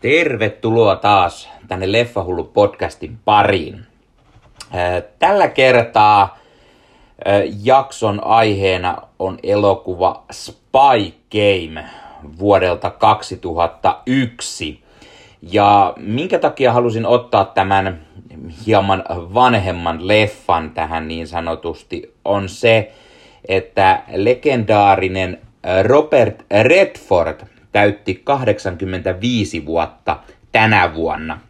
Tervetuloa taas tänne Leffahullu podcastin pariin. Tällä kertaa jakson aiheena on elokuva Spy Game vuodelta 2001. Ja minkä takia halusin ottaa tämän hieman vanhemman leffan tähän niin sanotusti, on se, että legendaarinen Robert Redford täytti 85 vuotta tänä vuonna.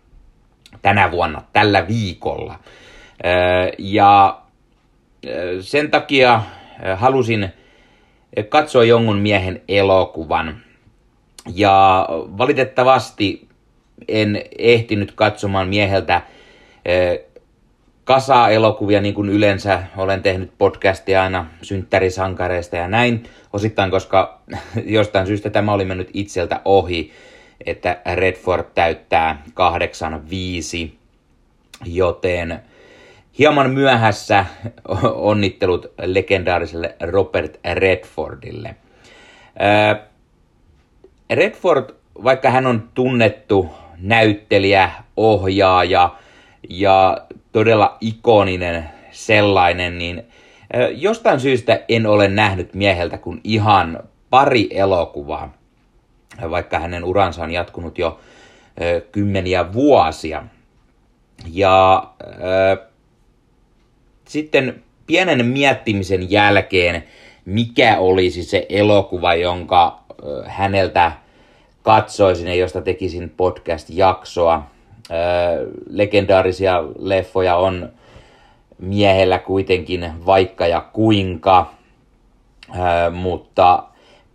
Tänä vuonna, tällä viikolla. Ja sen takia halusin katsoa jonkun miehen elokuvan. Ja valitettavasti en ehtinyt katsomaan mieheltä kasaa elokuvia, niin kuin yleensä olen tehnyt podcastia aina synttärisankareista ja näin. Osittain, koska jostain syystä tämä oli mennyt itseltä ohi, että Redford täyttää 85, joten hieman myöhässä onnittelut legendaariselle Robert Redfordille. Redford, vaikka hän on tunnettu näyttelijä, ohjaaja ja todella ikoninen sellainen, niin jostain syystä en ole nähnyt mieheltä kuin ihan pari elokuvaa, vaikka hänen uransa on jatkunut jo kymmeniä vuosia. Ja äh, sitten pienen miettimisen jälkeen, mikä olisi se elokuva, jonka häneltä katsoisin ja josta tekisin podcast-jaksoa, legendaarisia leffoja on miehellä kuitenkin vaikka ja kuinka, mutta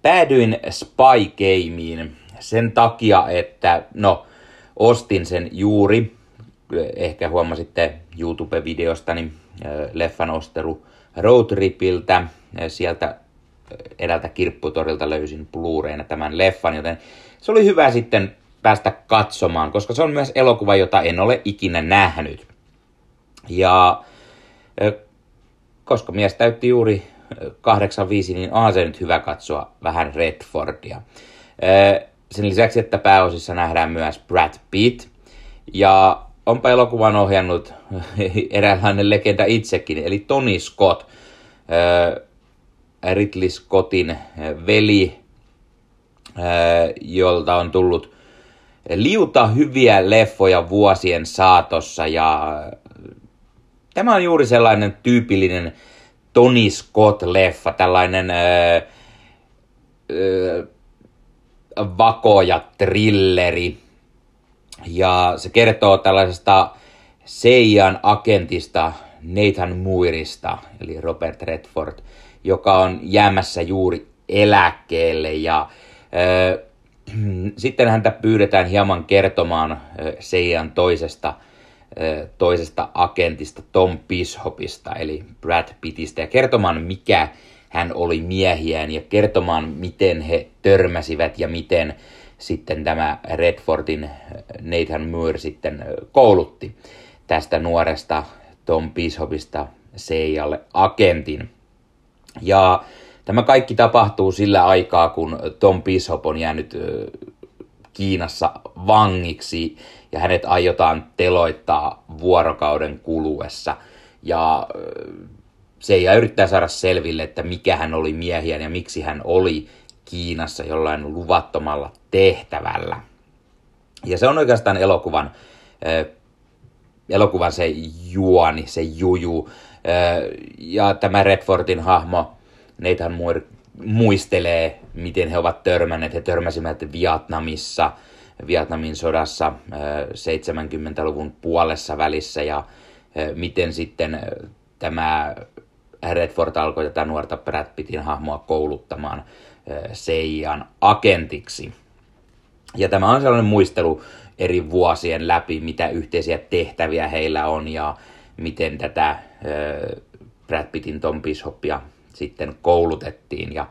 päädyin Spy Gameen sen takia, että no, ostin sen juuri, ehkä huomasitte YouTube-videostani leffan ostelu Roadtripiltä, sieltä edeltä kirpputorilta löysin blu tämän leffan, joten se oli hyvä sitten päästä katsomaan, koska se on myös elokuva, jota en ole ikinä nähnyt. Ja koska mies täytti juuri 85, niin on se nyt hyvä katsoa vähän Redfordia. Sen lisäksi, että pääosissa nähdään myös Brad Pitt. Ja onpa elokuvan ohjannut eräänlainen legenda itsekin, eli Tony Scott, Ridley Scottin veli, jolta on tullut liuta hyviä leffoja vuosien saatossa ja tämä on juuri sellainen tyypillinen Tony Scott-leffa, tällainen öö, öö, vakoja trilleri. Ja se kertoo tällaisesta Seijan agentista Nathan Muirista, eli Robert Redford, joka on jäämässä juuri eläkkeelle ja öö, sitten häntä pyydetään hieman kertomaan Seijan toisesta, toisesta agentista Tom Bishopista, eli Brad Pittistä, ja kertomaan mikä hän oli miehiään ja kertomaan miten he törmäsivät ja miten sitten tämä Redfordin Nathan Moore sitten koulutti tästä nuoresta Tom Bishopista Seijalle agentin. Ja Tämä kaikki tapahtuu sillä aikaa, kun Tom Bishop on jäänyt Kiinassa vangiksi ja hänet aiotaan teloittaa vuorokauden kuluessa. Ja se ei yrittää saada selville, että mikä hän oli miehiä ja miksi hän oli Kiinassa jollain luvattomalla tehtävällä. Ja se on oikeastaan elokuvan, elokuvan se juoni, se juju. Ja tämä Redfordin hahmo Nathan Moore muistelee, miten he ovat törmänneet. He törmäsivät Vietnamissa, Vietnamin sodassa 70-luvun puolessa välissä ja miten sitten tämä Redford alkoi tätä nuorta Brad Pittin hahmoa kouluttamaan Seijan agentiksi. Ja tämä on sellainen muistelu eri vuosien läpi, mitä yhteisiä tehtäviä heillä on ja miten tätä Brad Pittin Tom Bishopia sitten koulutettiin ja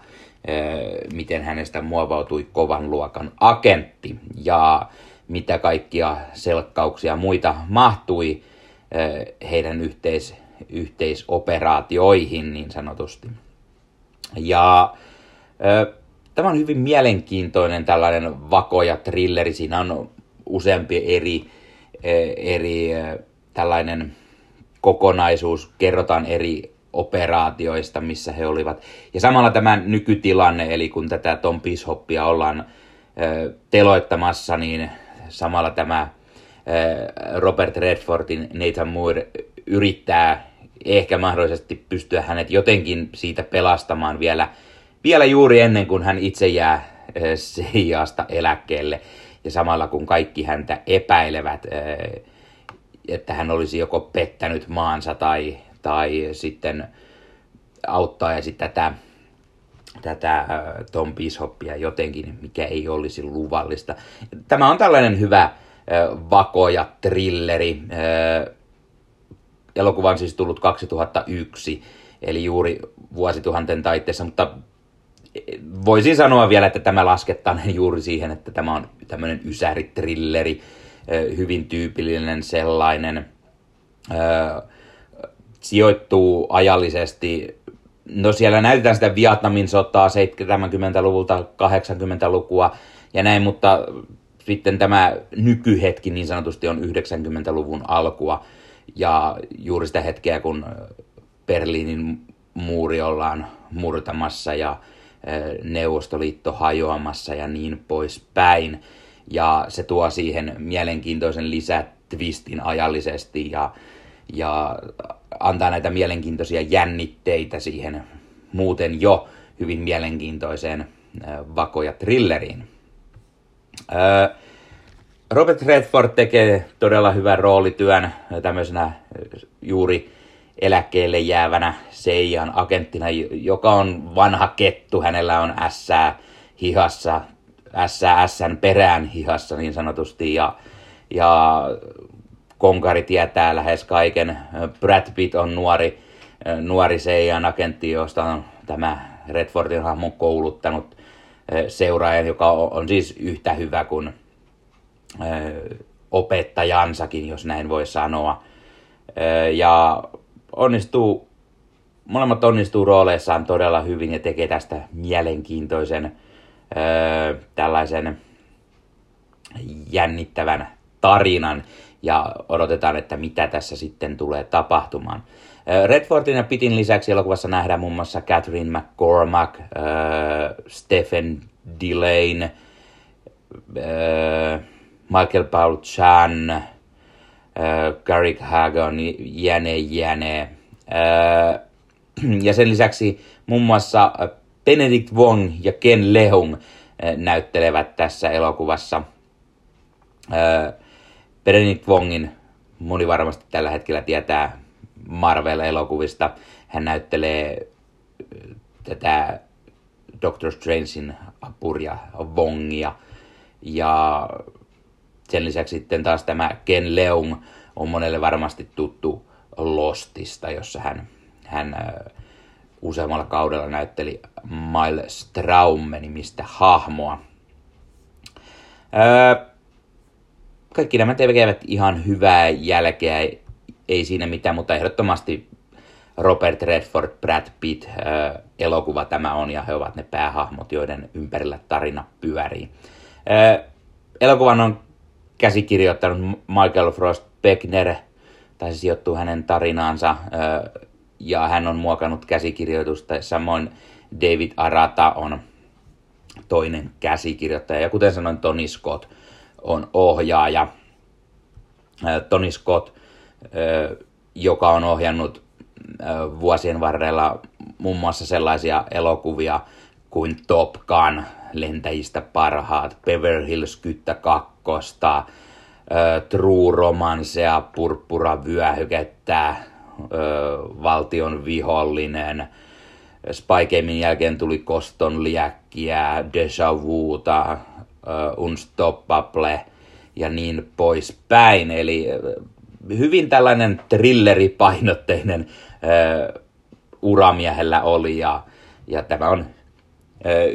miten hänestä muovautui kovan luokan agentti ja mitä kaikkia selkkauksia muita mahtui heidän yhteis, yhteisoperaatioihin niin sanotusti. Ja tämä on hyvin mielenkiintoinen tällainen vakoja trilleri. Siinä on useampi eri, eri tällainen kokonaisuus, kerrotaan eri operaatioista, missä he olivat. Ja samalla tämä nykytilanne, eli kun tätä Tom Pishoppia ollaan teloittamassa, niin samalla tämä Robert Redfordin Nathan Moore yrittää ehkä mahdollisesti pystyä hänet jotenkin siitä pelastamaan vielä, vielä juuri ennen kuin hän itse jää CIAsta eläkkeelle. Ja samalla kun kaikki häntä epäilevät, että hän olisi joko pettänyt maansa tai, tai sitten auttaisi tätä, tätä Tom Bishoppia jotenkin, mikä ei olisi luvallista. Tämä on tällainen hyvä vakoja trilleri. Elokuva on siis tullut 2001, eli juuri vuosituhanten taitteessa, mutta voisin sanoa vielä, että tämä laskettaneen juuri siihen, että tämä on tämmöinen ysäritrilleri, hyvin tyypillinen sellainen. Sijoittuu ajallisesti, no siellä näytetään sitä Vietnamin sotaa 70-luvulta 80-lukua ja näin, mutta sitten tämä nykyhetki niin sanotusti on 90-luvun alkua ja juuri sitä hetkeä, kun Berliinin muuri ollaan murtamassa ja Neuvostoliitto hajoamassa ja niin poispäin. Ja se tuo siihen mielenkiintoisen lisätvistin ajallisesti ja, ja antaa näitä mielenkiintoisia jännitteitä siihen muuten jo hyvin mielenkiintoiseen vakoja thrilleriin. Robert Redford tekee todella hyvän roolityön tämmöisenä juuri eläkkeelle jäävänä Seijan agenttina, joka on vanha kettu. Hänellä on ässää hihassa, ässää ässän perään hihassa niin sanotusti. Ja, ja konkari tietää lähes kaiken. Brad Pitt on nuori, nuori Seijan agentti, josta on tämä Redfordin hahmo kouluttanut seuraajan, joka on siis yhtä hyvä kuin opettajansakin, jos näin voi sanoa. Ja onnistuu, molemmat onnistuu rooleissaan todella hyvin ja tekee tästä mielenkiintoisen tällaisen jännittävän tarinan ja odotetaan, että mitä tässä sitten tulee tapahtumaan. Redfordin ja Pitin lisäksi elokuvassa nähdään muun muassa Catherine McCormack, äh, Stephen Delane, äh, Michael Paul Chan, Äh, Garrick Hagon, jäne jäne. Äh, ja sen lisäksi muun muassa Benedict Wong ja Ken Leung äh, näyttelevät tässä elokuvassa. Benedict Wongin moni varmasti tällä hetkellä tietää Marvel-elokuvista. Hän näyttelee tätä Doctor Strangein apuria Wongia. Ja sen lisäksi sitten taas tämä Ken Leung on monelle varmasti tuttu Lostista, jossa hän, hän useammalla kaudella näytteli Miles Straume-nimistä hahmoa. Kaikki nämä tekevät ihan hyvää jälkeä, ei siinä mitään, mutta ehdottomasti Robert Redford, Brad Pitt elokuva tämä on ja he ovat ne päähahmot, joiden ympärillä tarina pyörii. elokuvan on käsikirjoittanut Michael Frost Beckner, tai se sijoittuu hänen tarinaansa, ja hän on muokannut käsikirjoitusta, samoin David Arata on toinen käsikirjoittaja, ja kuten sanoin, Tony Scott on ohjaaja. Tony Scott, joka on ohjannut vuosien varrella muun muassa sellaisia elokuvia kuin Top Gun, lentäjistä parhaat, Beverly Hills Kyttä 2, kakkosta, True Romancea, Purppura vyöhykettä, Valtion vihollinen, Spy jälkeen tuli Koston liäkkiä, Deja Vuuta, Unstoppable ja niin poispäin. Eli hyvin tällainen thrilleripainotteinen uramiehellä oli ja, ja tämä on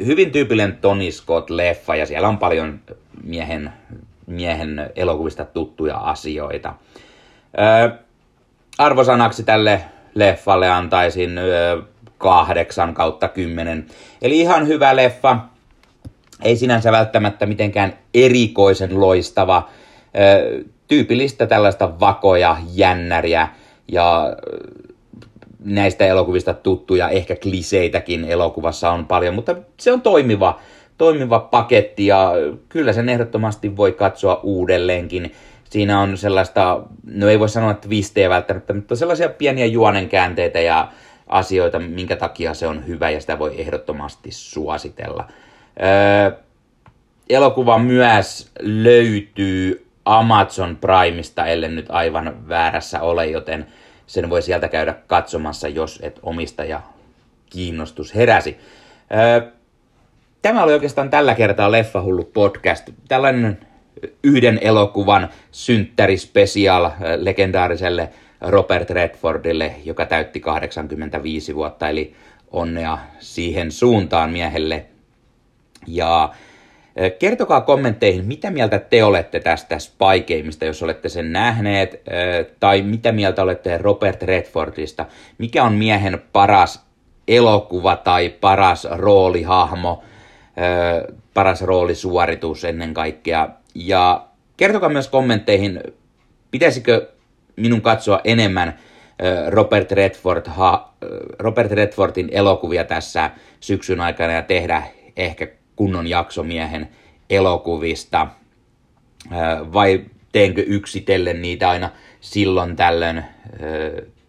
hyvin tyypillinen Tony Scott-leffa ja siellä on paljon miehen, miehen elokuvista tuttuja asioita. arvosanaksi tälle leffalle antaisin kahdeksan kautta kymmenen. Eli ihan hyvä leffa. Ei sinänsä välttämättä mitenkään erikoisen loistava, tyypillistä tällaista vakoja, jännäriä ja näistä elokuvista tuttuja, ehkä kliseitäkin elokuvassa on paljon, mutta se on toimiva, toimiva paketti ja kyllä sen ehdottomasti voi katsoa uudelleenkin. Siinä on sellaista, no ei voi sanoa twistejä välttämättä, mutta sellaisia pieniä juonenkäänteitä ja asioita, minkä takia se on hyvä ja sitä voi ehdottomasti suositella. Öö, elokuva myös löytyy Amazon Primeista, ellen nyt aivan väärässä ole, joten sen voi sieltä käydä katsomassa, jos et omistaja kiinnostus heräsi. Öö, tämä oli oikeastaan tällä kertaa Leffahullu podcast. Tällainen yhden elokuvan synttärispesial legendaariselle Robert Redfordille, joka täytti 85 vuotta, eli onnea siihen suuntaan miehelle. Ja Kertokaa kommentteihin, mitä mieltä te olette tästä Spy Gameista, jos olette sen nähneet, tai mitä mieltä olette Robert Redfordista. Mikä on miehen paras elokuva tai paras roolihahmo, paras roolisuoritus ennen kaikkea. Ja kertokaa myös kommentteihin, pitäisikö minun katsoa enemmän Robert, Redford, Robert Redfordin elokuvia tässä syksyn aikana ja tehdä ehkä kunnon jaksomiehen elokuvista, vai teenkö yksitellen niitä aina silloin tällöin,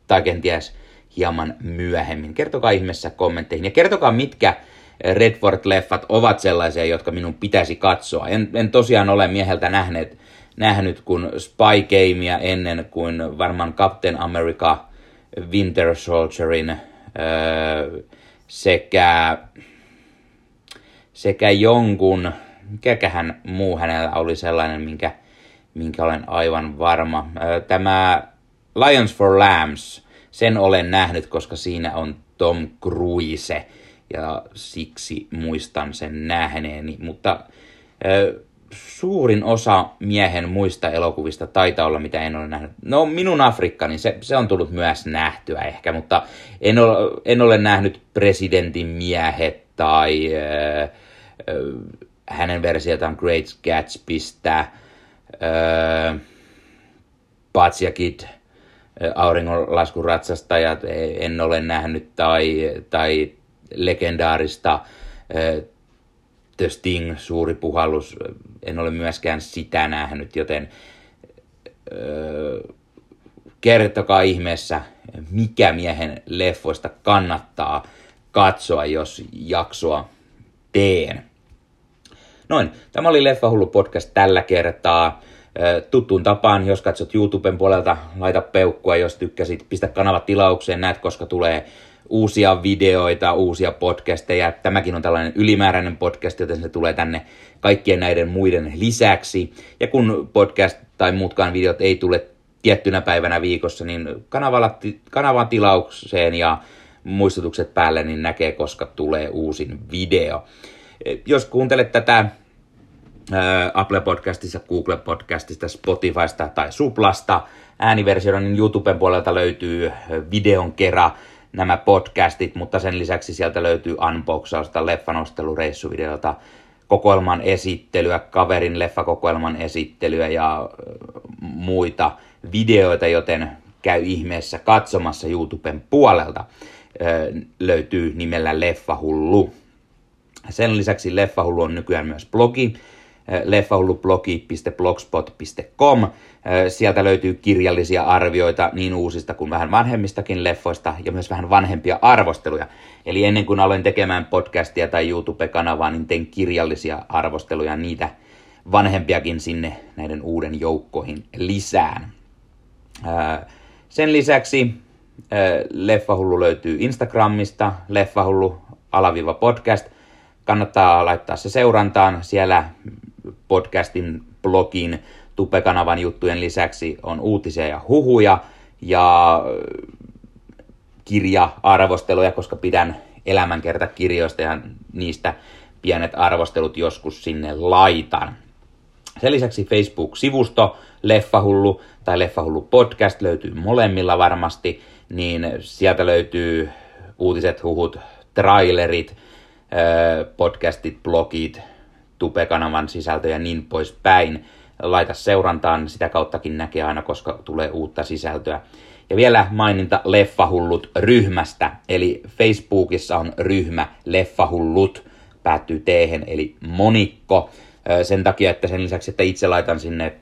tai kenties hieman myöhemmin. Kertokaa ihmeessä kommentteihin ja kertokaa mitkä Redford-leffat ovat sellaisia, jotka minun pitäisi katsoa. En, en tosiaan ole mieheltä nähneet, nähnyt kuin Spy Gamea ennen kuin varmaan Captain America Winter Soldierin öö, sekä sekä jonkun, mikäköhän muu hänellä oli sellainen, minkä, minkä olen aivan varma. Tämä Lions for Lambs, sen olen nähnyt, koska siinä on Tom Cruise ja siksi muistan sen nähneeni, mutta suurin osa miehen muista elokuvista taitaa olla, mitä en ole nähnyt. No, minun Afrikka, niin se, se on tullut myös nähtyä ehkä, mutta en ole, en ole nähnyt presidentin miehet tai äh, hänen versiotaan Great Gatsbystä, Patsia Kid, auringonlaskun ratsastajat en ole nähnyt, tai, tai legendaarista The Sting, suuri puhallus, en ole myöskään sitä nähnyt, joten kertokaa ihmeessä, mikä miehen leffoista kannattaa katsoa, jos jaksoa teen. Noin, tämä oli Leffahullu podcast tällä kertaa. Tuttuun tapaan, jos katsot YouTuben puolelta, laita peukkua, jos tykkäsit, pistä kanava tilaukseen, näet koska tulee uusia videoita, uusia podcasteja. Tämäkin on tällainen ylimääräinen podcast, joten se tulee tänne kaikkien näiden muiden lisäksi. Ja kun podcast tai muutkaan videot ei tule tiettynä päivänä viikossa, niin kanavalla, kanavan tilaukseen ja muistutukset päälle, niin näkee, koska tulee uusin video. Jos kuuntelet tätä Apple Podcastissa, Google Podcastista, Spotifysta tai Suplasta ääniversiona, niin YouTuben puolelta löytyy videon kera nämä podcastit, mutta sen lisäksi sieltä löytyy unboxausta, leffanostelureissuvideota, kokoelman esittelyä, kaverin leffakokoelman esittelyä ja muita videoita, joten käy ihmeessä katsomassa YouTuben puolelta. Löytyy nimellä Leffahullu. Sen lisäksi Leffahullu on nykyään myös blogi, leffahullublogi.blogspot.com. Sieltä löytyy kirjallisia arvioita niin uusista kuin vähän vanhemmistakin leffoista ja myös vähän vanhempia arvosteluja. Eli ennen kuin aloin tekemään podcastia tai YouTube-kanavaa, niin tein kirjallisia arvosteluja niitä vanhempiakin sinne näiden uuden joukkoihin lisään. Sen lisäksi Leffahullu löytyy Instagramista, leffahullu alaviiva podcast – kannattaa laittaa se seurantaan. Siellä podcastin, blogin, Tupe-kanavan juttujen lisäksi on uutisia ja huhuja ja kirja-arvosteluja, koska pidän elämänkertakirjoista ja niistä pienet arvostelut joskus sinne laitan. Sen lisäksi Facebook-sivusto Leffahullu tai Leffahullu podcast löytyy molemmilla varmasti, niin sieltä löytyy uutiset, huhut, trailerit, podcastit, blogit, Tupe-kanavan sisältöjä ja niin poispäin. Laita seurantaan, sitä kauttakin näkee aina, koska tulee uutta sisältöä. Ja vielä maininta Leffahullut ryhmästä, eli Facebookissa on ryhmä Leffahullut, päättyy teehen, eli monikko. Sen takia, että sen lisäksi, että itse laitan sinne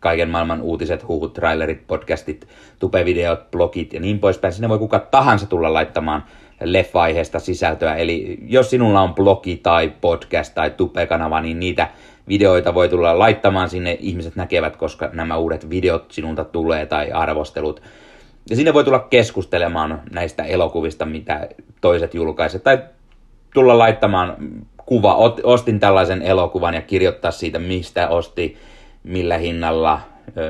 kaiken maailman uutiset, huhut, trailerit, podcastit, tupevideot, blogit ja niin poispäin. Sinne voi kuka tahansa tulla laittamaan leffa-aiheesta sisältöä. Eli jos sinulla on blogi tai podcast tai tupe-kanava, niin niitä videoita voi tulla laittamaan sinne. Ihmiset näkevät, koska nämä uudet videot sinulta tulee tai arvostelut. Ja sinne voi tulla keskustelemaan näistä elokuvista, mitä toiset julkaisevat. Tai tulla laittamaan kuva. Ostin tällaisen elokuvan ja kirjoittaa siitä, mistä osti, millä hinnalla,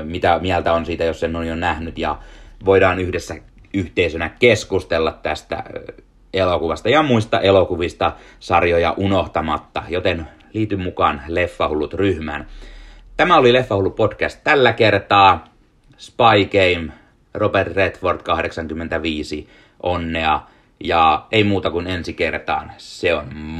mitä mieltä on siitä, jos sen on jo nähnyt. Ja voidaan yhdessä yhteisönä keskustella tästä elokuvasta ja muista elokuvista sarjoja unohtamatta, joten liity mukaan Leffahullut ryhmään. Tämä oli Leffahullu podcast tällä kertaa. Spy Game, Robert Redford 85, onnea ja ei muuta kuin ensi kertaan. Se on moro.